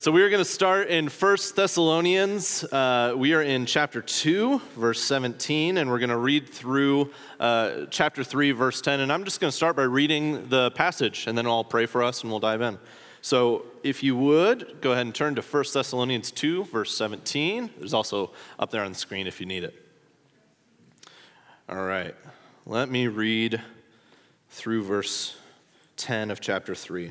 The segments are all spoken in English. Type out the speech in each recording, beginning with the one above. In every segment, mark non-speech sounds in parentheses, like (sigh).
So we are going to start in 1 Thessalonians. Uh, we are in chapter 2, verse 17, and we're going to read through uh, chapter 3, verse 10. And I'm just going to start by reading the passage, and then I'll pray for us and we'll dive in. So if you would, go ahead and turn to 1 Thessalonians 2, verse 17. There's also up there on the screen if you need it. All right, let me read through verse 10 of chapter 3.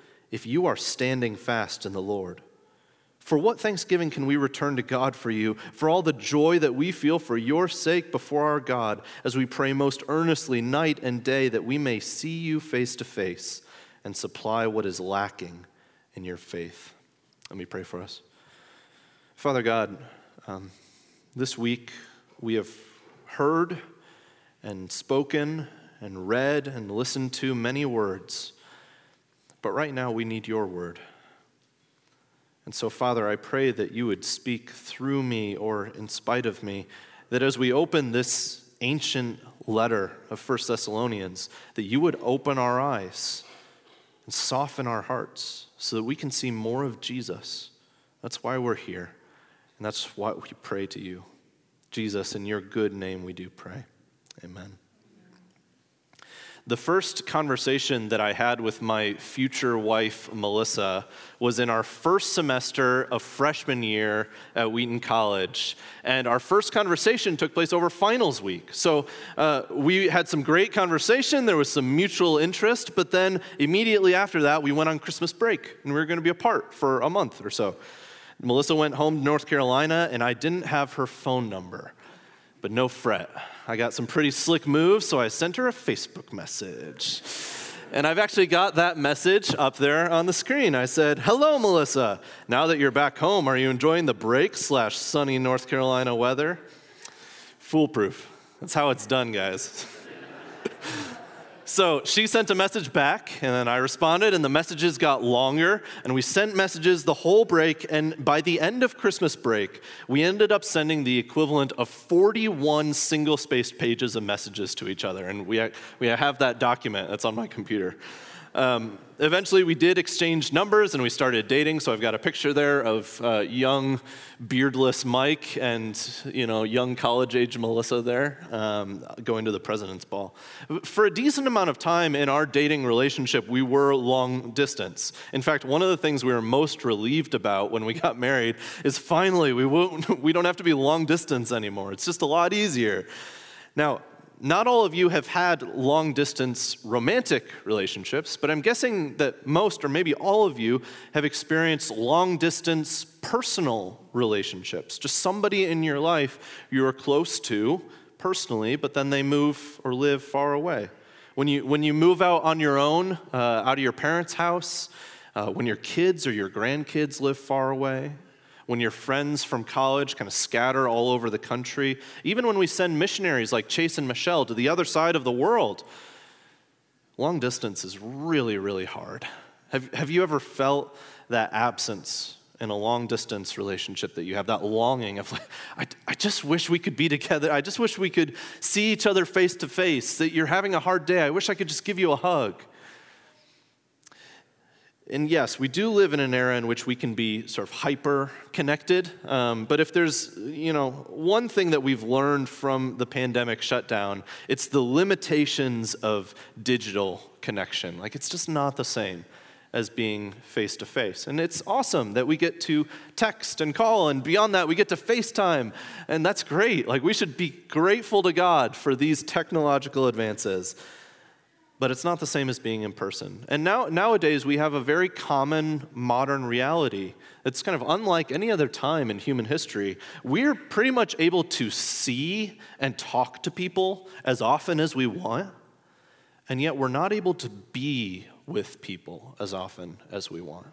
if you are standing fast in the Lord. For what thanksgiving can we return to God for you, for all the joy that we feel for your sake before our God, as we pray most earnestly night and day that we may see you face to face and supply what is lacking in your faith? Let me pray for us. Father God, um, this week we have heard and spoken and read and listened to many words but right now, we need your word. And so, Father, I pray that you would speak through me or in spite of me, that as we open this ancient letter of First Thessalonians, that you would open our eyes and soften our hearts so that we can see more of Jesus. That's why we're here. And that's why we pray to you. Jesus, in your good name we do pray. Amen. The first conversation that I had with my future wife, Melissa, was in our first semester of freshman year at Wheaton College. And our first conversation took place over finals week. So uh, we had some great conversation, there was some mutual interest, but then immediately after that, we went on Christmas break and we were going to be apart for a month or so. Melissa went home to North Carolina, and I didn't have her phone number. But no fret. I got some pretty slick moves, so I sent her a Facebook message. And I've actually got that message up there on the screen. I said, Hello, Melissa. Now that you're back home, are you enjoying the break slash sunny North Carolina weather? Foolproof. That's how it's done, guys. (laughs) So she sent a message back, and then I responded, and the messages got longer, and we sent messages the whole break. And by the end of Christmas break, we ended up sending the equivalent of 41 single spaced pages of messages to each other. And we, we have that document that's on my computer. Um, eventually, we did exchange numbers and we started dating. So I've got a picture there of uh, young, beardless Mike and you know young college-age Melissa there um, going to the president's ball. For a decent amount of time in our dating relationship, we were long distance. In fact, one of the things we were most relieved about when we got married is finally we won't (laughs) we don't have to be long distance anymore. It's just a lot easier. Now, not all of you have had long distance romantic relationships, but I'm guessing that most, or maybe all of you, have experienced long distance personal relationships. Just somebody in your life you are close to personally, but then they move or live far away. When you, when you move out on your own, uh, out of your parents' house, uh, when your kids or your grandkids live far away, when your friends from college kind of scatter all over the country, even when we send missionaries like Chase and Michelle to the other side of the world, long distance is really, really hard. Have, have you ever felt that absence in a long distance relationship that you have, that longing of, like, I, I just wish we could be together. I just wish we could see each other face to face, that you're having a hard day. I wish I could just give you a hug. And yes, we do live in an era in which we can be sort of hyper connected. Um, but if there's, you know, one thing that we've learned from the pandemic shutdown, it's the limitations of digital connection. Like, it's just not the same as being face to face. And it's awesome that we get to text and call, and beyond that, we get to FaceTime. And that's great. Like, we should be grateful to God for these technological advances but it's not the same as being in person. And now, nowadays, we have a very common modern reality. It's kind of unlike any other time in human history. We're pretty much able to see and talk to people as often as we want, and yet we're not able to be with people as often as we want.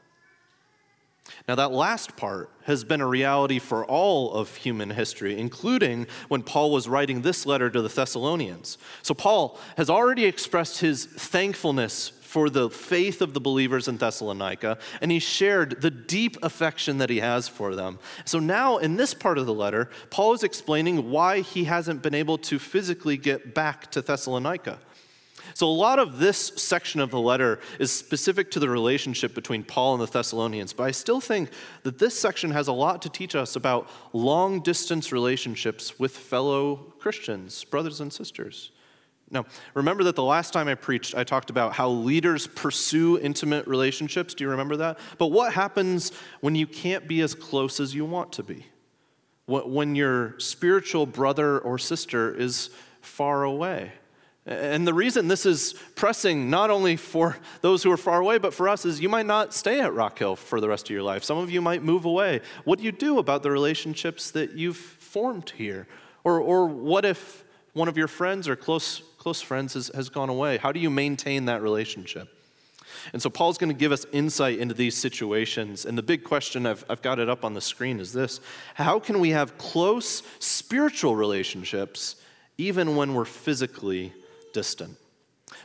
Now, that last part has been a reality for all of human history, including when Paul was writing this letter to the Thessalonians. So, Paul has already expressed his thankfulness for the faith of the believers in Thessalonica, and he shared the deep affection that he has for them. So, now in this part of the letter, Paul is explaining why he hasn't been able to physically get back to Thessalonica. So, a lot of this section of the letter is specific to the relationship between Paul and the Thessalonians, but I still think that this section has a lot to teach us about long distance relationships with fellow Christians, brothers and sisters. Now, remember that the last time I preached, I talked about how leaders pursue intimate relationships. Do you remember that? But what happens when you can't be as close as you want to be? When your spiritual brother or sister is far away? And the reason this is pressing not only for those who are far away, but for us is you might not stay at Rock Hill for the rest of your life. Some of you might move away. What do you do about the relationships that you've formed here? Or, or what if one of your friends or close, close friends has, has gone away? How do you maintain that relationship? And so Paul's going to give us insight into these situations. And the big question, I've, I've got it up on the screen, is this How can we have close spiritual relationships even when we're physically distant.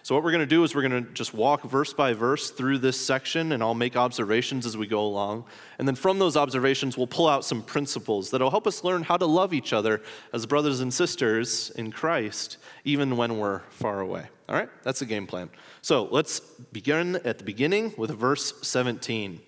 So, what we're going to do is we're going to just walk verse by verse through this section, and I'll make observations as we go along. And then from those observations, we'll pull out some principles that'll help us learn how to love each other as brothers and sisters in Christ, even when we're far away. All right? That's the game plan. So, let's begin at the beginning with verse 17.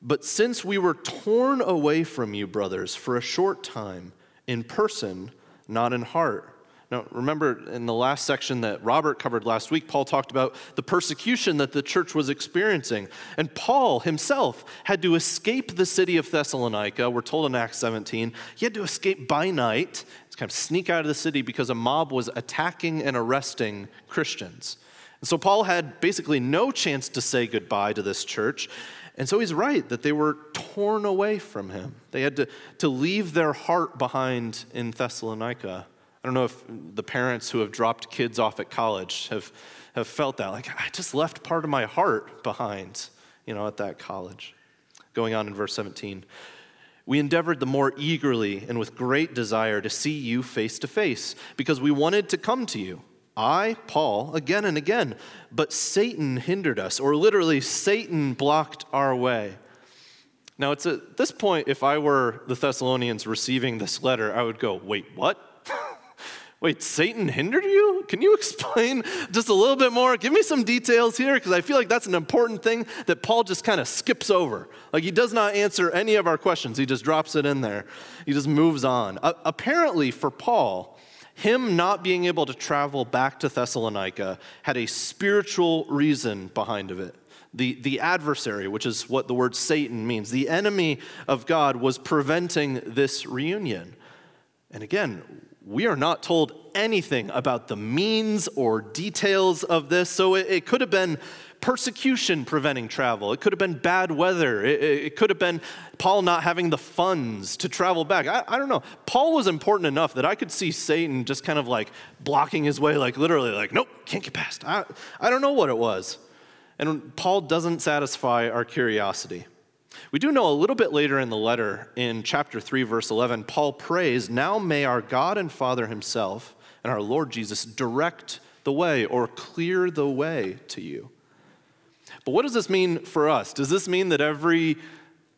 But since we were torn away from you, brothers, for a short time, in person, not in heart, now, remember in the last section that Robert covered last week, Paul talked about the persecution that the church was experiencing. And Paul himself had to escape the city of Thessalonica. We're told in Acts 17. He had to escape by night, kind of sneak out of the city because a mob was attacking and arresting Christians. And so Paul had basically no chance to say goodbye to this church. And so he's right that they were torn away from him. They had to, to leave their heart behind in Thessalonica. I don't know if the parents who have dropped kids off at college have, have felt that. Like, I just left part of my heart behind, you know, at that college. Going on in verse 17. We endeavored the more eagerly and with great desire to see you face to face because we wanted to come to you. I, Paul, again and again, but Satan hindered us, or literally, Satan blocked our way. Now, it's at this point, if I were the Thessalonians receiving this letter, I would go, wait, what? (laughs) Wait, Satan hindered you? Can you (laughs) explain just a little bit more? Give me some details here because I feel like that's an important thing that Paul just kind of skips over. Like he does not answer any of our questions, he just drops it in there. He just moves on. Uh, apparently, for Paul, him not being able to travel back to Thessalonica had a spiritual reason behind of it. The, the adversary, which is what the word Satan means, the enemy of God was preventing this reunion. And again, we are not told anything about the means or details of this. So it, it could have been persecution preventing travel. It could have been bad weather. It, it, could have been Paul not having the funds to travel back. I, I, don't know. Paul was important enough that I could see Satan just kind of like blocking his way, like literally, like, nope, can't get past. I, I don't know what it was. And Paul doesn't satisfy our curiosity. We do know a little bit later in the letter, in chapter 3, verse 11, Paul prays, Now may our God and Father Himself and our Lord Jesus direct the way or clear the way to you. But what does this mean for us? Does this mean that every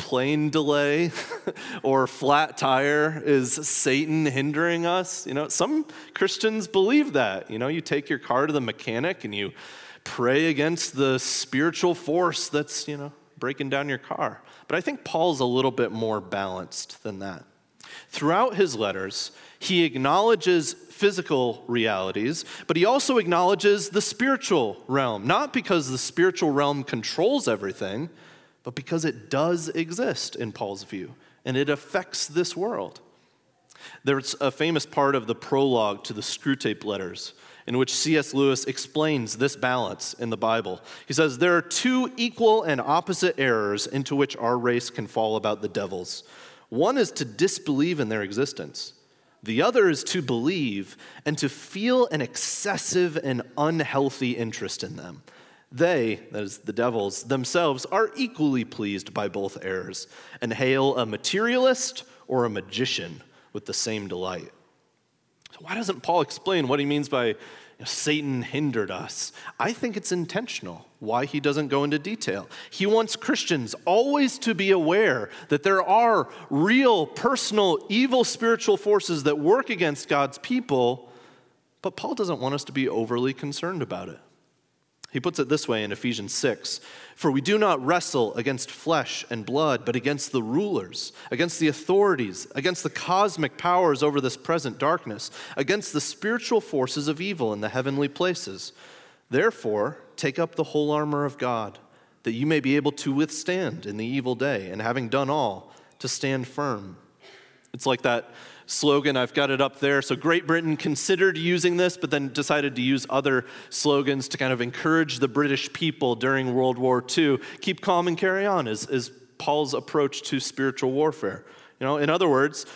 plane delay (laughs) or flat tire is Satan hindering us. You know, some Christians believe that. You know, you take your car to the mechanic and you pray against the spiritual force that's, you know, breaking down your car. But I think Paul's a little bit more balanced than that. Throughout his letters, he acknowledges physical realities, but he also acknowledges the spiritual realm, not because the spiritual realm controls everything, but because it does exist in Paul's view, and it affects this world. There's a famous part of the prologue to the Screwtape letters in which C.S. Lewis explains this balance in the Bible. He says, There are two equal and opposite errors into which our race can fall about the devils. One is to disbelieve in their existence, the other is to believe and to feel an excessive and unhealthy interest in them. They, that is the devils, themselves are equally pleased by both errors and hail a materialist or a magician with the same delight. Why doesn't Paul explain what he means by you know, Satan hindered us? I think it's intentional why he doesn't go into detail. He wants Christians always to be aware that there are real, personal, evil spiritual forces that work against God's people, but Paul doesn't want us to be overly concerned about it. He puts it this way in Ephesians 6 For we do not wrestle against flesh and blood, but against the rulers, against the authorities, against the cosmic powers over this present darkness, against the spiritual forces of evil in the heavenly places. Therefore, take up the whole armor of God, that you may be able to withstand in the evil day, and having done all, to stand firm. It's like that slogan. I've got it up there. So Great Britain considered using this, but then decided to use other slogans to kind of encourage the British people during World War II. Keep calm and carry on is, is Paul's approach to spiritual warfare. You know, in other words,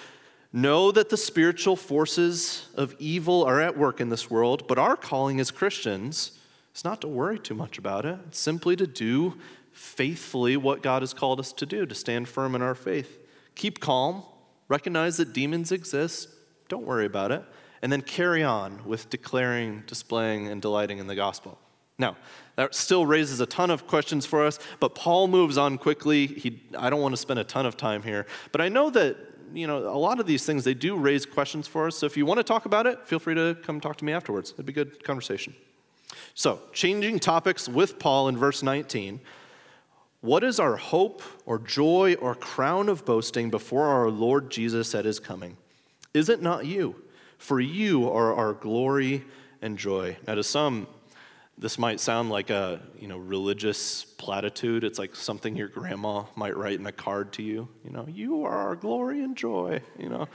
know that the spiritual forces of evil are at work in this world, but our calling as Christians is not to worry too much about it. It's simply to do faithfully what God has called us to do, to stand firm in our faith. Keep calm, recognize that demons exist, don't worry about it, and then carry on with declaring, displaying, and delighting in the gospel. Now, that still raises a ton of questions for us, but Paul moves on quickly. He, I don't want to spend a ton of time here, but I know that you know a lot of these things they do raise questions for us. So if you want to talk about it, feel free to come talk to me afterwards. It'd be a good conversation. So, changing topics with Paul in verse 19. What is our hope or joy or crown of boasting before our Lord Jesus at his coming? Is it not you? For you are our glory and joy. Now, to some, this might sound like a you know religious platitude. It's like something your grandma might write in a card to you. You know, you are our glory and joy. You know.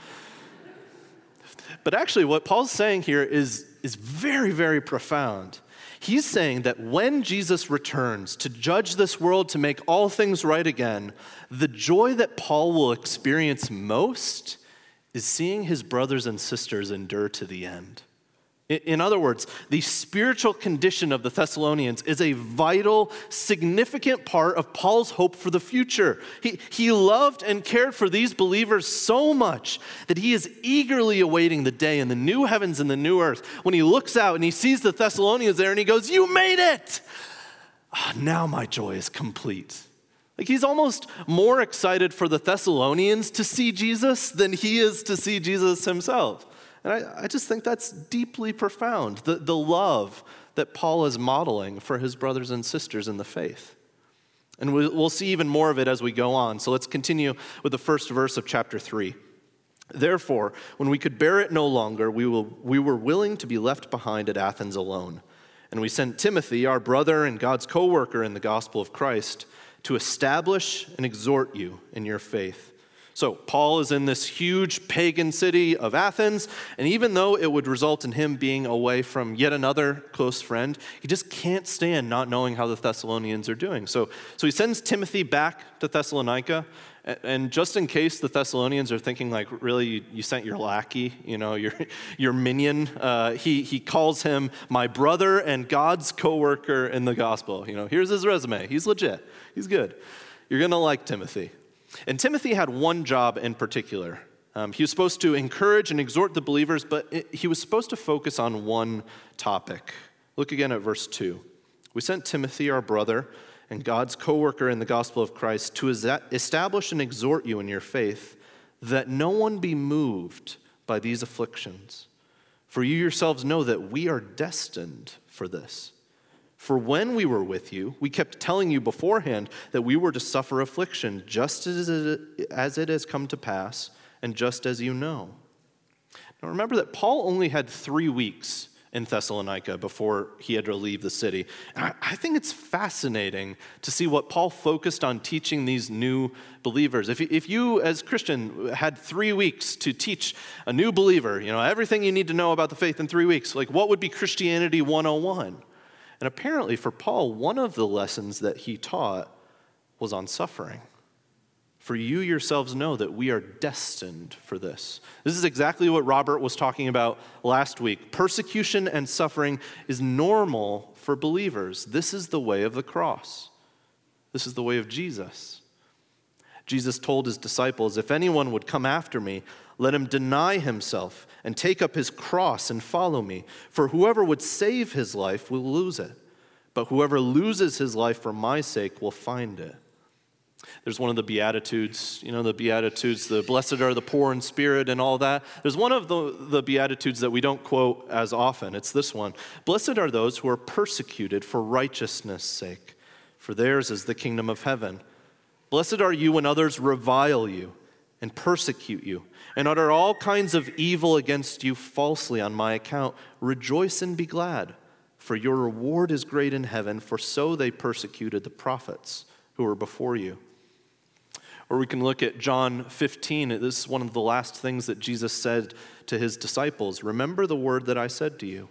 But actually, what Paul's saying here is, is very, very profound. He's saying that when Jesus returns to judge this world, to make all things right again, the joy that Paul will experience most is seeing his brothers and sisters endure to the end. In other words, the spiritual condition of the Thessalonians is a vital, significant part of Paul's hope for the future. He, he loved and cared for these believers so much that he is eagerly awaiting the day in the new heavens and the new earth when he looks out and he sees the Thessalonians there and he goes, You made it! Oh, now my joy is complete. Like he's almost more excited for the Thessalonians to see Jesus than he is to see Jesus himself. And I, I just think that's deeply profound the, the love that Paul is modeling for his brothers and sisters in the faith. And we'll see even more of it as we go on. So let's continue with the first verse of chapter 3. Therefore, when we could bear it no longer, we, will, we were willing to be left behind at Athens alone. And we sent Timothy, our brother and God's co worker in the gospel of Christ, to establish and exhort you in your faith so, Paul is in this huge pagan city of Athens, and even though it would result in him being away from yet another close friend, he just can't stand not knowing how the Thessalonians are doing. So, so he sends Timothy back to Thessalonica, and just in case the Thessalonians are thinking, like, really, you, you sent your lackey, you know, your, your minion, uh, he, he calls him my brother and God's co worker in the gospel. You know, here's his resume. He's legit, he's good. You're going to like Timothy. And Timothy had one job in particular. Um, he was supposed to encourage and exhort the believers, but it, he was supposed to focus on one topic. Look again at verse 2. We sent Timothy, our brother, and God's co worker in the gospel of Christ, to establish and exhort you in your faith, that no one be moved by these afflictions. For you yourselves know that we are destined for this. For when we were with you, we kept telling you beforehand that we were to suffer affliction, just as it, as it has come to pass, and just as you know. Now remember that Paul only had three weeks in Thessalonica before he had to leave the city. I, I think it's fascinating to see what Paul focused on teaching these new believers. If, if you, as Christian, had three weeks to teach a new believer, you know, everything you need to know about the faith in three weeks, like what would be Christianity 101? And apparently for Paul, one of the lessons that he taught was on suffering. For you yourselves know that we are destined for this. This is exactly what Robert was talking about last week. Persecution and suffering is normal for believers. This is the way of the cross, this is the way of Jesus. Jesus told his disciples, If anyone would come after me, let him deny himself and take up his cross and follow me. For whoever would save his life will lose it, but whoever loses his life for my sake will find it. There's one of the Beatitudes, you know, the Beatitudes, the blessed are the poor in spirit and all that. There's one of the, the Beatitudes that we don't quote as often. It's this one Blessed are those who are persecuted for righteousness' sake, for theirs is the kingdom of heaven. Blessed are you when others revile you and persecute you and utter all kinds of evil against you falsely on my account. Rejoice and be glad, for your reward is great in heaven, for so they persecuted the prophets who were before you. Or we can look at John 15. This is one of the last things that Jesus said to his disciples Remember the word that I said to you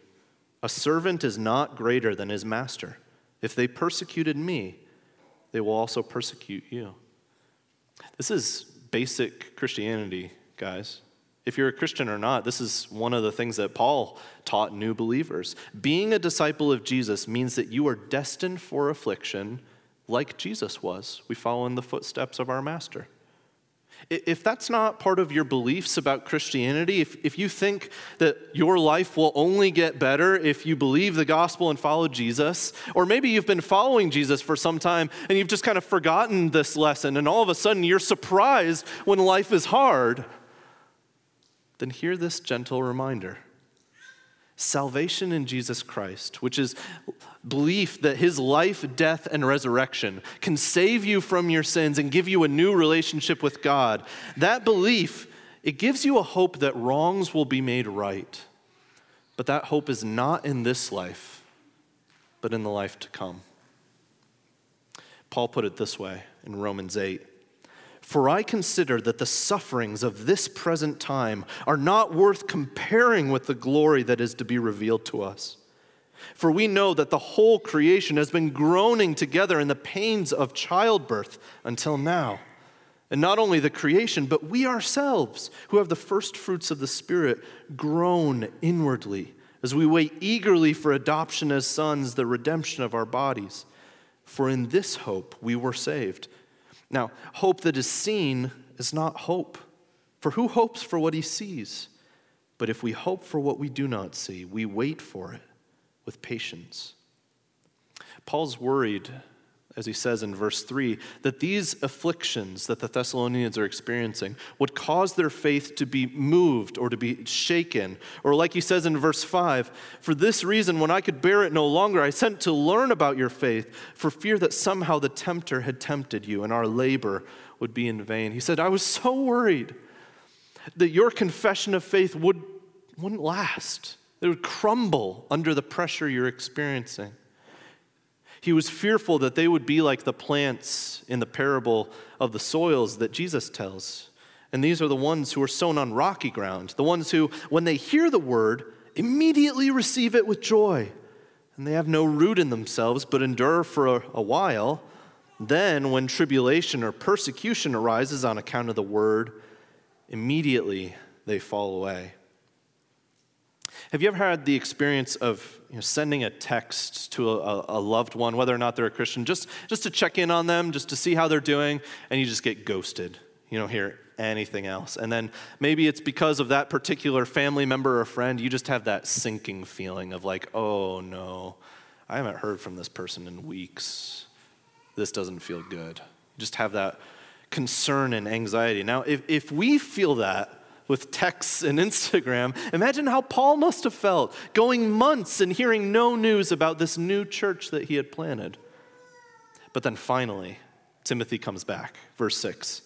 A servant is not greater than his master. If they persecuted me, they will also persecute you. This is basic Christianity, guys. If you're a Christian or not, this is one of the things that Paul taught new believers. Being a disciple of Jesus means that you are destined for affliction like Jesus was. We follow in the footsteps of our master. If that's not part of your beliefs about Christianity, if, if you think that your life will only get better if you believe the gospel and follow Jesus, or maybe you've been following Jesus for some time and you've just kind of forgotten this lesson, and all of a sudden you're surprised when life is hard, then hear this gentle reminder salvation in Jesus Christ, which is belief that his life, death, and resurrection can save you from your sins and give you a new relationship with God, that belief, it gives you a hope that wrongs will be made right. But that hope is not in this life, but in the life to come. Paul put it this way in Romans 8 for I consider that the sufferings of this present time are not worth comparing with the glory that is to be revealed to us. For we know that the whole creation has been groaning together in the pains of childbirth until now. And not only the creation, but we ourselves, who have the first fruits of the Spirit, groan inwardly as we wait eagerly for adoption as sons, the redemption of our bodies. For in this hope we were saved. Now, hope that is seen is not hope. For who hopes for what he sees? But if we hope for what we do not see, we wait for it with patience. Paul's worried as he says in verse 3, that these afflictions that the Thessalonians are experiencing would cause their faith to be moved or to be shaken. Or, like he says in verse 5, for this reason, when I could bear it no longer, I sent to learn about your faith, for fear that somehow the tempter had tempted you and our labor would be in vain. He said, I was so worried that your confession of faith would, wouldn't last, it would crumble under the pressure you're experiencing. He was fearful that they would be like the plants in the parable of the soils that Jesus tells. And these are the ones who are sown on rocky ground, the ones who, when they hear the word, immediately receive it with joy. And they have no root in themselves, but endure for a, a while. Then, when tribulation or persecution arises on account of the word, immediately they fall away. Have you ever had the experience of you know, sending a text to a, a, loved one, whether or not they're a Christian, just, just to check in on them, just to see how they're doing, and you just get ghosted? You don't hear anything else. And then maybe it's because of that particular family member or friend, you just have that sinking feeling of like, oh no, I haven't heard from this person in weeks. this doesn't feel good. Just have that concern and anxiety. Now, if, if we feel that, with texts and Instagram. Imagine how Paul must have felt going months and hearing no news about this new church that he had planted. But then finally, Timothy comes back. Verse 6.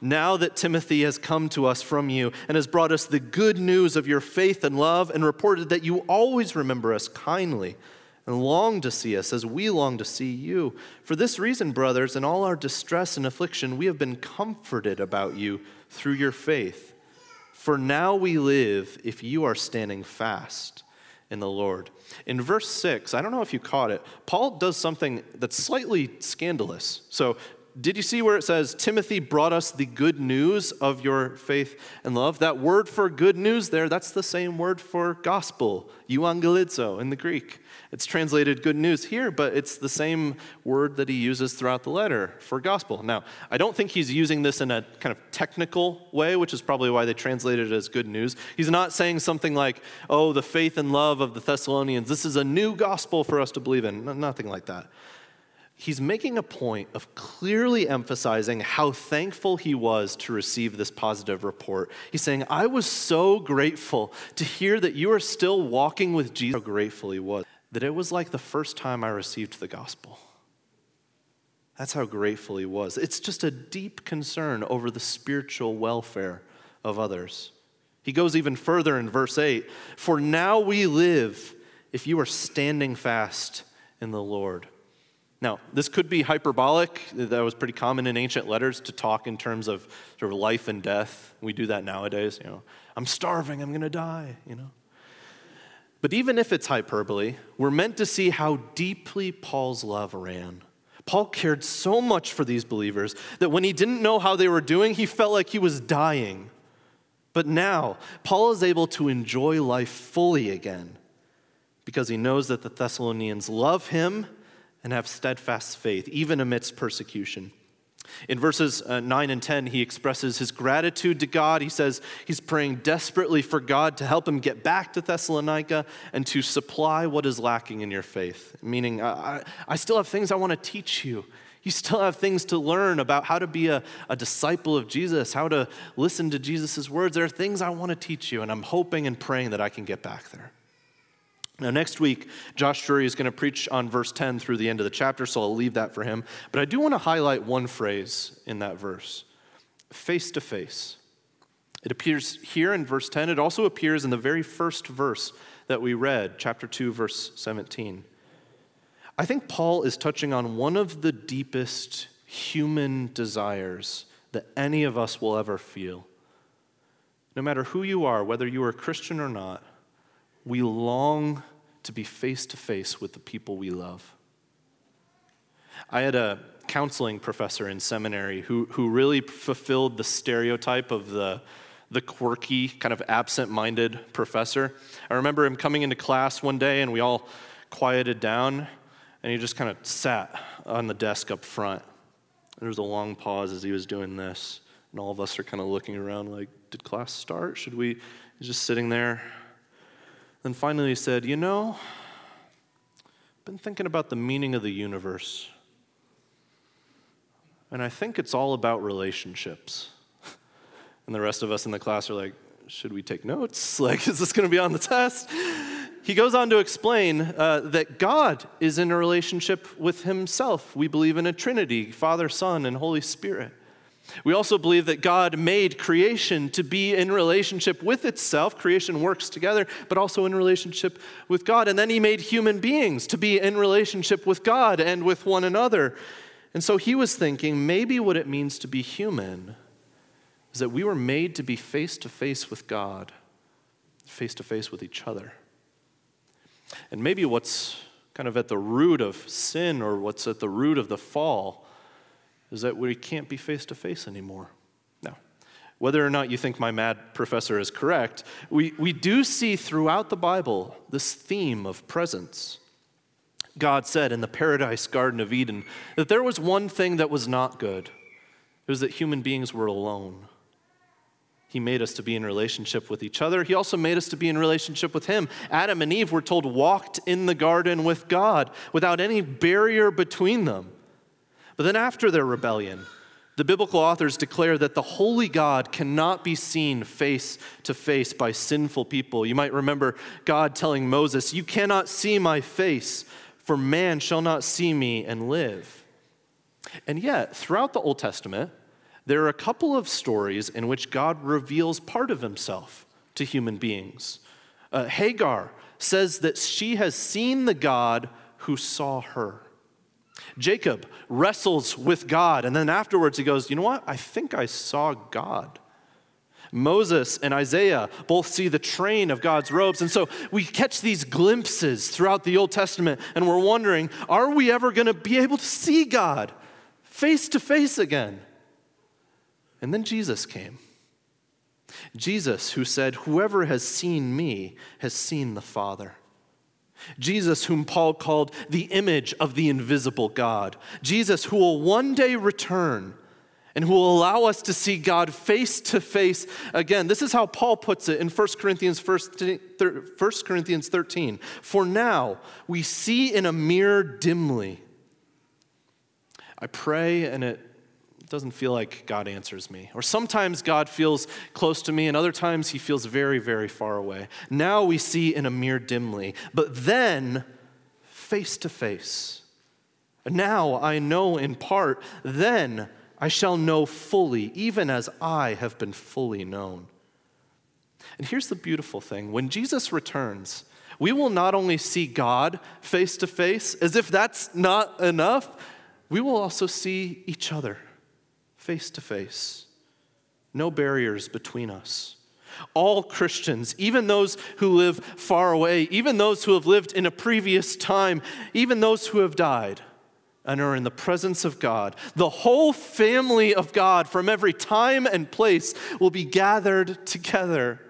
Now that Timothy has come to us from you and has brought us the good news of your faith and love and reported that you always remember us kindly and long to see us as we long to see you. For this reason, brothers, in all our distress and affliction, we have been comforted about you through your faith. For now we live if you are standing fast in the Lord. In verse 6, I don't know if you caught it, Paul does something that's slightly scandalous. So, did you see where it says, Timothy brought us the good news of your faith and love? That word for good news there, that's the same word for gospel, euangelizo in the Greek. It's translated good news here, but it's the same word that he uses throughout the letter for gospel. Now, I don't think he's using this in a kind of technical way, which is probably why they translated it as good news. He's not saying something like, oh, the faith and love of the Thessalonians, this is a new gospel for us to believe in. Nothing like that. He's making a point of clearly emphasizing how thankful he was to receive this positive report. He's saying, I was so grateful to hear that you are still walking with Jesus. How grateful he was that it was like the first time I received the gospel. That's how grateful he was. It's just a deep concern over the spiritual welfare of others. He goes even further in verse 8 For now we live if you are standing fast in the Lord. Now, this could be hyperbolic. That was pretty common in ancient letters to talk in terms of sort of life and death. We do that nowadays. You know, I'm starving, I'm going to die, you know. But even if it's hyperbole, we're meant to see how deeply Paul's love ran. Paul cared so much for these believers that when he didn't know how they were doing, he felt like he was dying. But now, Paul is able to enjoy life fully again because he knows that the Thessalonians love him and have steadfast faith, even amidst persecution. In verses uh, 9 and 10, he expresses his gratitude to God. He says he's praying desperately for God to help him get back to Thessalonica and to supply what is lacking in your faith. Meaning, I, I still have things I want to teach you. You still have things to learn about how to be a, a disciple of Jesus, how to listen to Jesus' words. There are things I want to teach you, and I'm hoping and praying that I can get back there. Now, next week, Josh Drury is going to preach on verse 10 through the end of the chapter, so I'll leave that for him. But I do want to highlight one phrase in that verse face to face. It appears here in verse 10. It also appears in the very first verse that we read, chapter 2, verse 17. I think Paul is touching on one of the deepest human desires that any of us will ever feel. No matter who you are, whether you are a Christian or not, we long to be face to face with the people we love. I had a counseling professor in seminary who, who really fulfilled the stereotype of the, the quirky, kind of absent minded professor. I remember him coming into class one day and we all quieted down and he just kind of sat on the desk up front. There was a long pause as he was doing this, and all of us are kind of looking around like, did class start? Should we? He's just sitting there. Then finally he said, You know, I've been thinking about the meaning of the universe. And I think it's all about relationships. (laughs) And the rest of us in the class are like, Should we take notes? (laughs) Like, is this going to be on the test? He goes on to explain uh, that God is in a relationship with himself. We believe in a Trinity Father, Son, and Holy Spirit. We also believe that God made creation to be in relationship with itself. Creation works together, but also in relationship with God. And then He made human beings to be in relationship with God and with one another. And so he was thinking maybe what it means to be human is that we were made to be face to face with God, face to face with each other. And maybe what's kind of at the root of sin or what's at the root of the fall is that we can't be face to face anymore. Now, whether or not you think my mad professor is correct, we, we do see throughout the Bible this theme of presence. God said in the paradise garden of Eden that there was one thing that was not good it was that human beings were alone. He made us to be in relationship with each other. He also made us to be in relationship with Him. Adam and Eve, we're told, walked in the garden with God without any barrier between them. But then after their rebellion, the biblical authors declare that the holy God cannot be seen face to face by sinful people. You might remember God telling Moses, You cannot see my face, for man shall not see me and live. And yet, throughout the Old Testament, there are a couple of stories in which God reveals part of himself to human beings. Uh, Hagar says that she has seen the God who saw her. Jacob wrestles with God, and then afterwards he goes, You know what? I think I saw God. Moses and Isaiah both see the train of God's robes. And so we catch these glimpses throughout the Old Testament, and we're wondering are we ever going to be able to see God face to face again? And then Jesus came. Jesus, who said, Whoever has seen me has seen the Father. Jesus, whom Paul called the image of the invisible God. Jesus, who will one day return and who will allow us to see God face to face again. This is how Paul puts it in 1 Corinthians, 1 Corinthians 13. For now, we see in a mirror dimly. I pray and it doesn't feel like God answers me. Or sometimes God feels close to me, and other times he feels very, very far away. Now we see in a mirror dimly, but then face to face. Now I know in part, then I shall know fully, even as I have been fully known. And here's the beautiful thing when Jesus returns, we will not only see God face to face, as if that's not enough, we will also see each other face to face. No barriers between us. All Christians, even those who live far away, even those who have lived in a previous time, even those who have died and are in the presence of God, the whole family of God from every time and place will be gathered together.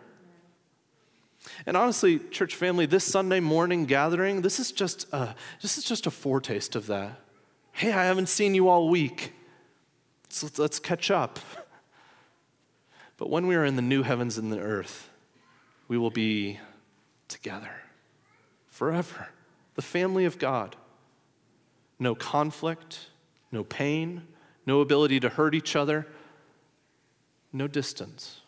And honestly, church family, this Sunday morning gathering, this is just a, this is just a foretaste of that. Hey, I haven't seen you all week. So let's catch up. But when we are in the new heavens and the earth, we will be together forever. The family of God. No conflict, no pain, no ability to hurt each other, no distance.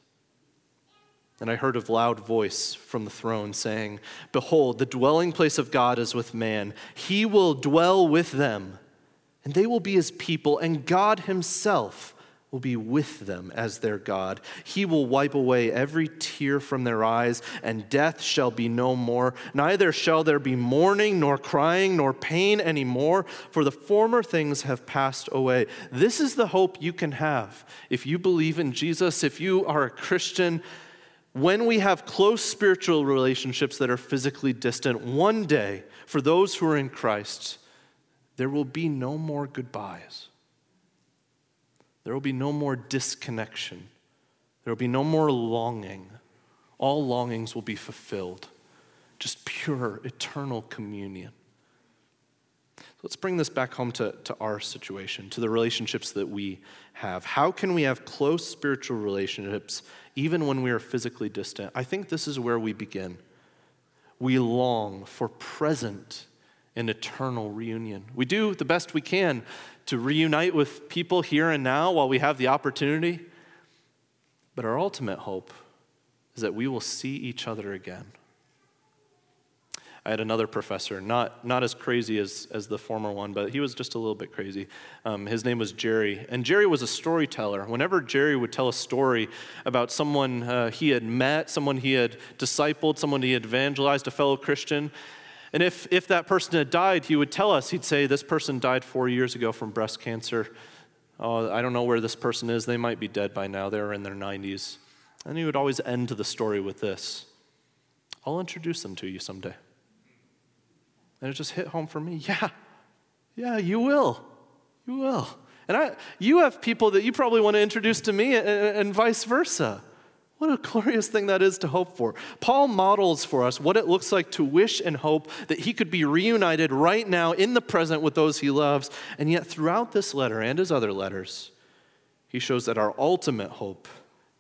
And I heard a loud voice from the throne saying, Behold, the dwelling place of God is with man. He will dwell with them and they will be his people, and God himself will be with them as their God. He will wipe away every tear from their eyes, and death shall be no more. Neither shall there be mourning, nor crying, nor pain anymore, for the former things have passed away. This is the hope you can have if you believe in Jesus, if you are a Christian. When we have close spiritual relationships that are physically distant, one day, for those who are in Christ, there will be no more goodbyes. There will be no more disconnection. There will be no more longing. All longings will be fulfilled. Just pure, eternal communion. Let's bring this back home to, to our situation, to the relationships that we have. How can we have close spiritual relationships even when we are physically distant? I think this is where we begin. We long for present an eternal reunion. We do the best we can to reunite with people here and now while we have the opportunity. But our ultimate hope is that we will see each other again. I had another professor, not, not as crazy as, as the former one, but he was just a little bit crazy. Um, his name was Jerry. And Jerry was a storyteller. Whenever Jerry would tell a story about someone uh, he had met, someone he had discipled, someone he had evangelized, a fellow Christian, and if, if that person had died, he would tell us, he'd say, This person died four years ago from breast cancer. Oh, I don't know where this person is. They might be dead by now. They're in their 90s. And he would always end the story with this I'll introduce them to you someday. And it just hit home for me. Yeah, yeah, you will. You will. And I, you have people that you probably want to introduce to me and, and vice versa. What a glorious thing that is to hope for. Paul models for us what it looks like to wish and hope that he could be reunited right now in the present with those he loves. And yet, throughout this letter and his other letters, he shows that our ultimate hope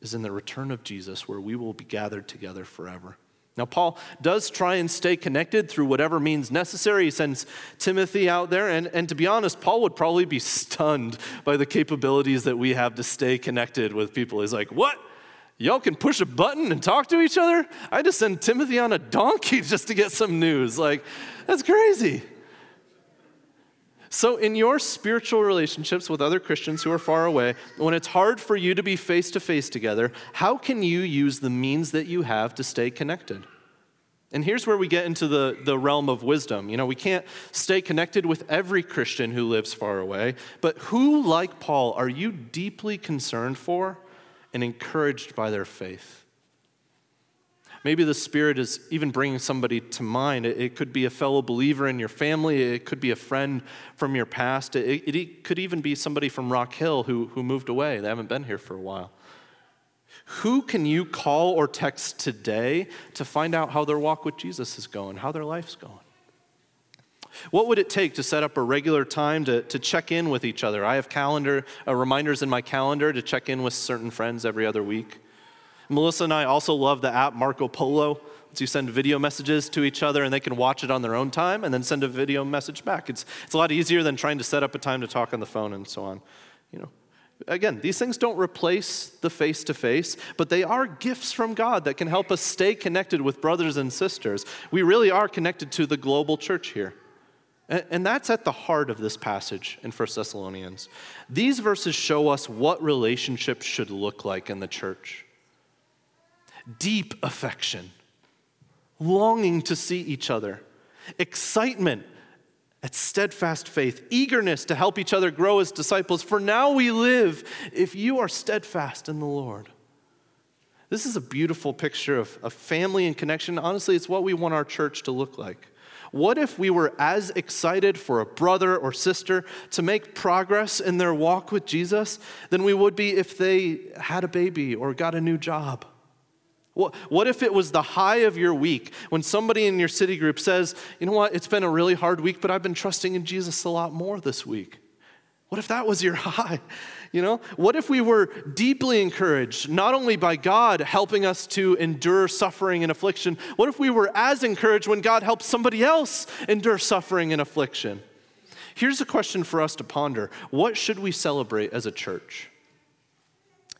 is in the return of Jesus, where we will be gathered together forever. Now, Paul does try and stay connected through whatever means necessary. He sends Timothy out there. And, and to be honest, Paul would probably be (laughs) stunned by the capabilities that we have to stay connected with people. He's like, What? Y'all can push a button and talk to each other? I just send Timothy on a donkey (laughs) just to get some news. Like, that's crazy. So, in your spiritual relationships with other Christians who are far away, when it's hard for you to be face to face together, how can you use the means that you have to stay connected? And here's where we get into the, the realm of wisdom. You know, we can't stay connected with every Christian who lives far away, but who, like Paul, are you deeply concerned for and encouraged by their faith. Maybe the Spirit is even bringing somebody to mind. It, could be a fellow believer in your family, it could be a friend from your past, it, it could even be somebody from Rock Hill who, who moved away. They haven't been here for a while. Who can you call or text today to find out how their walk with Jesus is going, how their life's going? What would it take to set up a regular time to, to check in with each other? I have calendar uh, reminders in my calendar to check in with certain friends every other week. Melissa and I also love the app Marco Polo. So you send video messages to each other and they can watch it on their own time and then send a video message back. It's, it's a lot easier than trying to set up a time to talk on the phone and so on. You know, Again, these things don't replace the face to face, but they are gifts from God that can help us stay connected with brothers and sisters. We really are connected to the global church here. And that's at the heart of this passage in 1 Thessalonians. These verses show us what relationships should look like in the church deep affection, longing to see each other, excitement at steadfast faith, eagerness to help each other grow as disciples. For now we live if you are steadfast in the Lord. This is a beautiful picture of, of family and connection. Honestly, it's what we want our church to look like. What if we were as excited for a brother or sister to make progress in their walk with Jesus than we would be if they had a baby or got a new job? What if it was the high of your week when somebody in your city group says, you know what, it's been a really hard week, but I've been trusting in Jesus a lot more this week? What if that was your (laughs) high? You know, what if we were deeply encouraged, not only by God helping us to endure suffering and affliction, what if we were as encouraged when God helps somebody else endure suffering and affliction? Here's a question for us to ponder What should we celebrate as a church?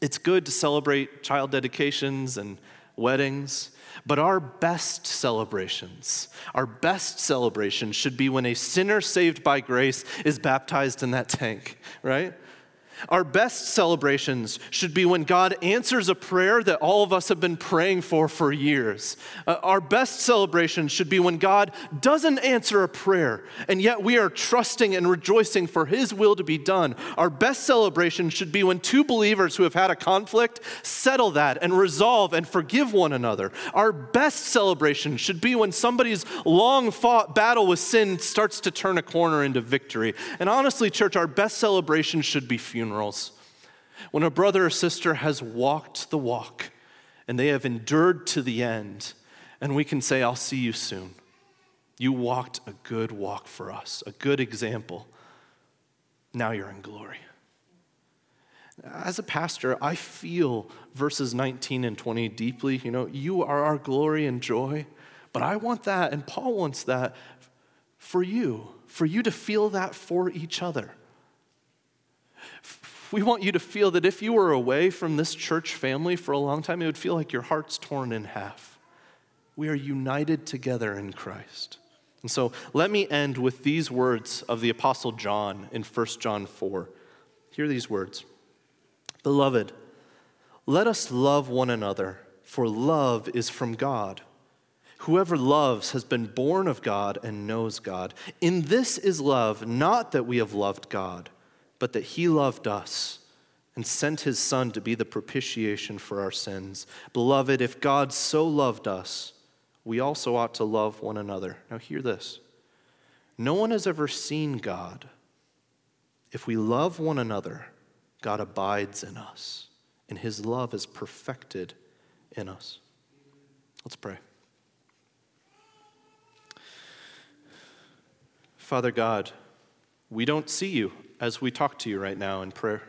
It's good to celebrate child dedications and weddings, but our best celebrations, our best celebration should be when a sinner saved by grace is baptized in that tank, right? Our best celebrations should be when God answers a prayer that all of us have been praying for for years. Uh, our best celebrations should be when God doesn't answer a prayer, and yet we are trusting and rejoicing for His will to be done. Our best celebration should be when two believers who have had a conflict settle that and resolve and forgive one another. Our best celebration should be when somebody's long fought battle with sin starts to turn a corner into victory. And honestly, church, our best celebration should be funeral funerals. When a brother or sister has walked the walk and they have endured to the end, and we can say, I'll see you soon. You walked a good walk for us, a good example. Now you're in glory. As a pastor, I feel verses 19 and 20 deeply. You know, you are our glory and joy, but I want that, and Paul wants that for you, for you to feel that for each other. We want you to feel that if you were away from this church family for a long time, it would feel like your heart's torn in half. We are united together in Christ. And so let me end with these words of the Apostle John in 1 John 4. Hear these words Beloved, let us love one another, for love is from God. Whoever loves has been born of God and knows God. In this is love, not that we have loved God but that he loved us and sent his Son to be the propitiation for our sins. Beloved, if God so loved us, we also ought to love one another. Now, hear this no one has ever seen God. If we love one another, God abides in us, and his love is perfected in us. Let's pray. Father God, we don't see you as we talk to you right now in prayer.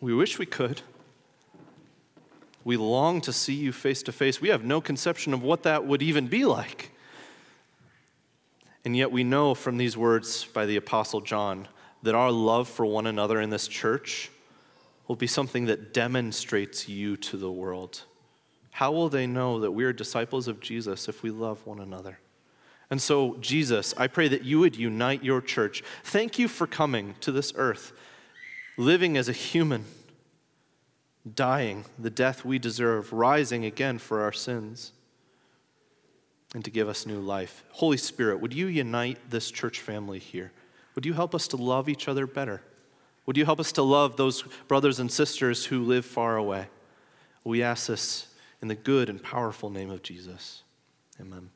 We wish we could, We long to see you face to face. We have no conception of what that would even be like. And yet we know from these words by the Apostle John that our love for one another in this church will be something that demonstrates you to the world. How will they know that we are disciples of Jesus if we love one another? And so, Jesus, I pray that you would unite your church. Thank you for coming to this earth, living as a human, dying the death we deserve, rising again for our sins, and to give us new life. Holy Spirit, would you unite this church family here? Would you help us to love each other better? Would you help us to love those brothers and sisters who live far away? We ask this in the good and powerful name of Jesus. Amen.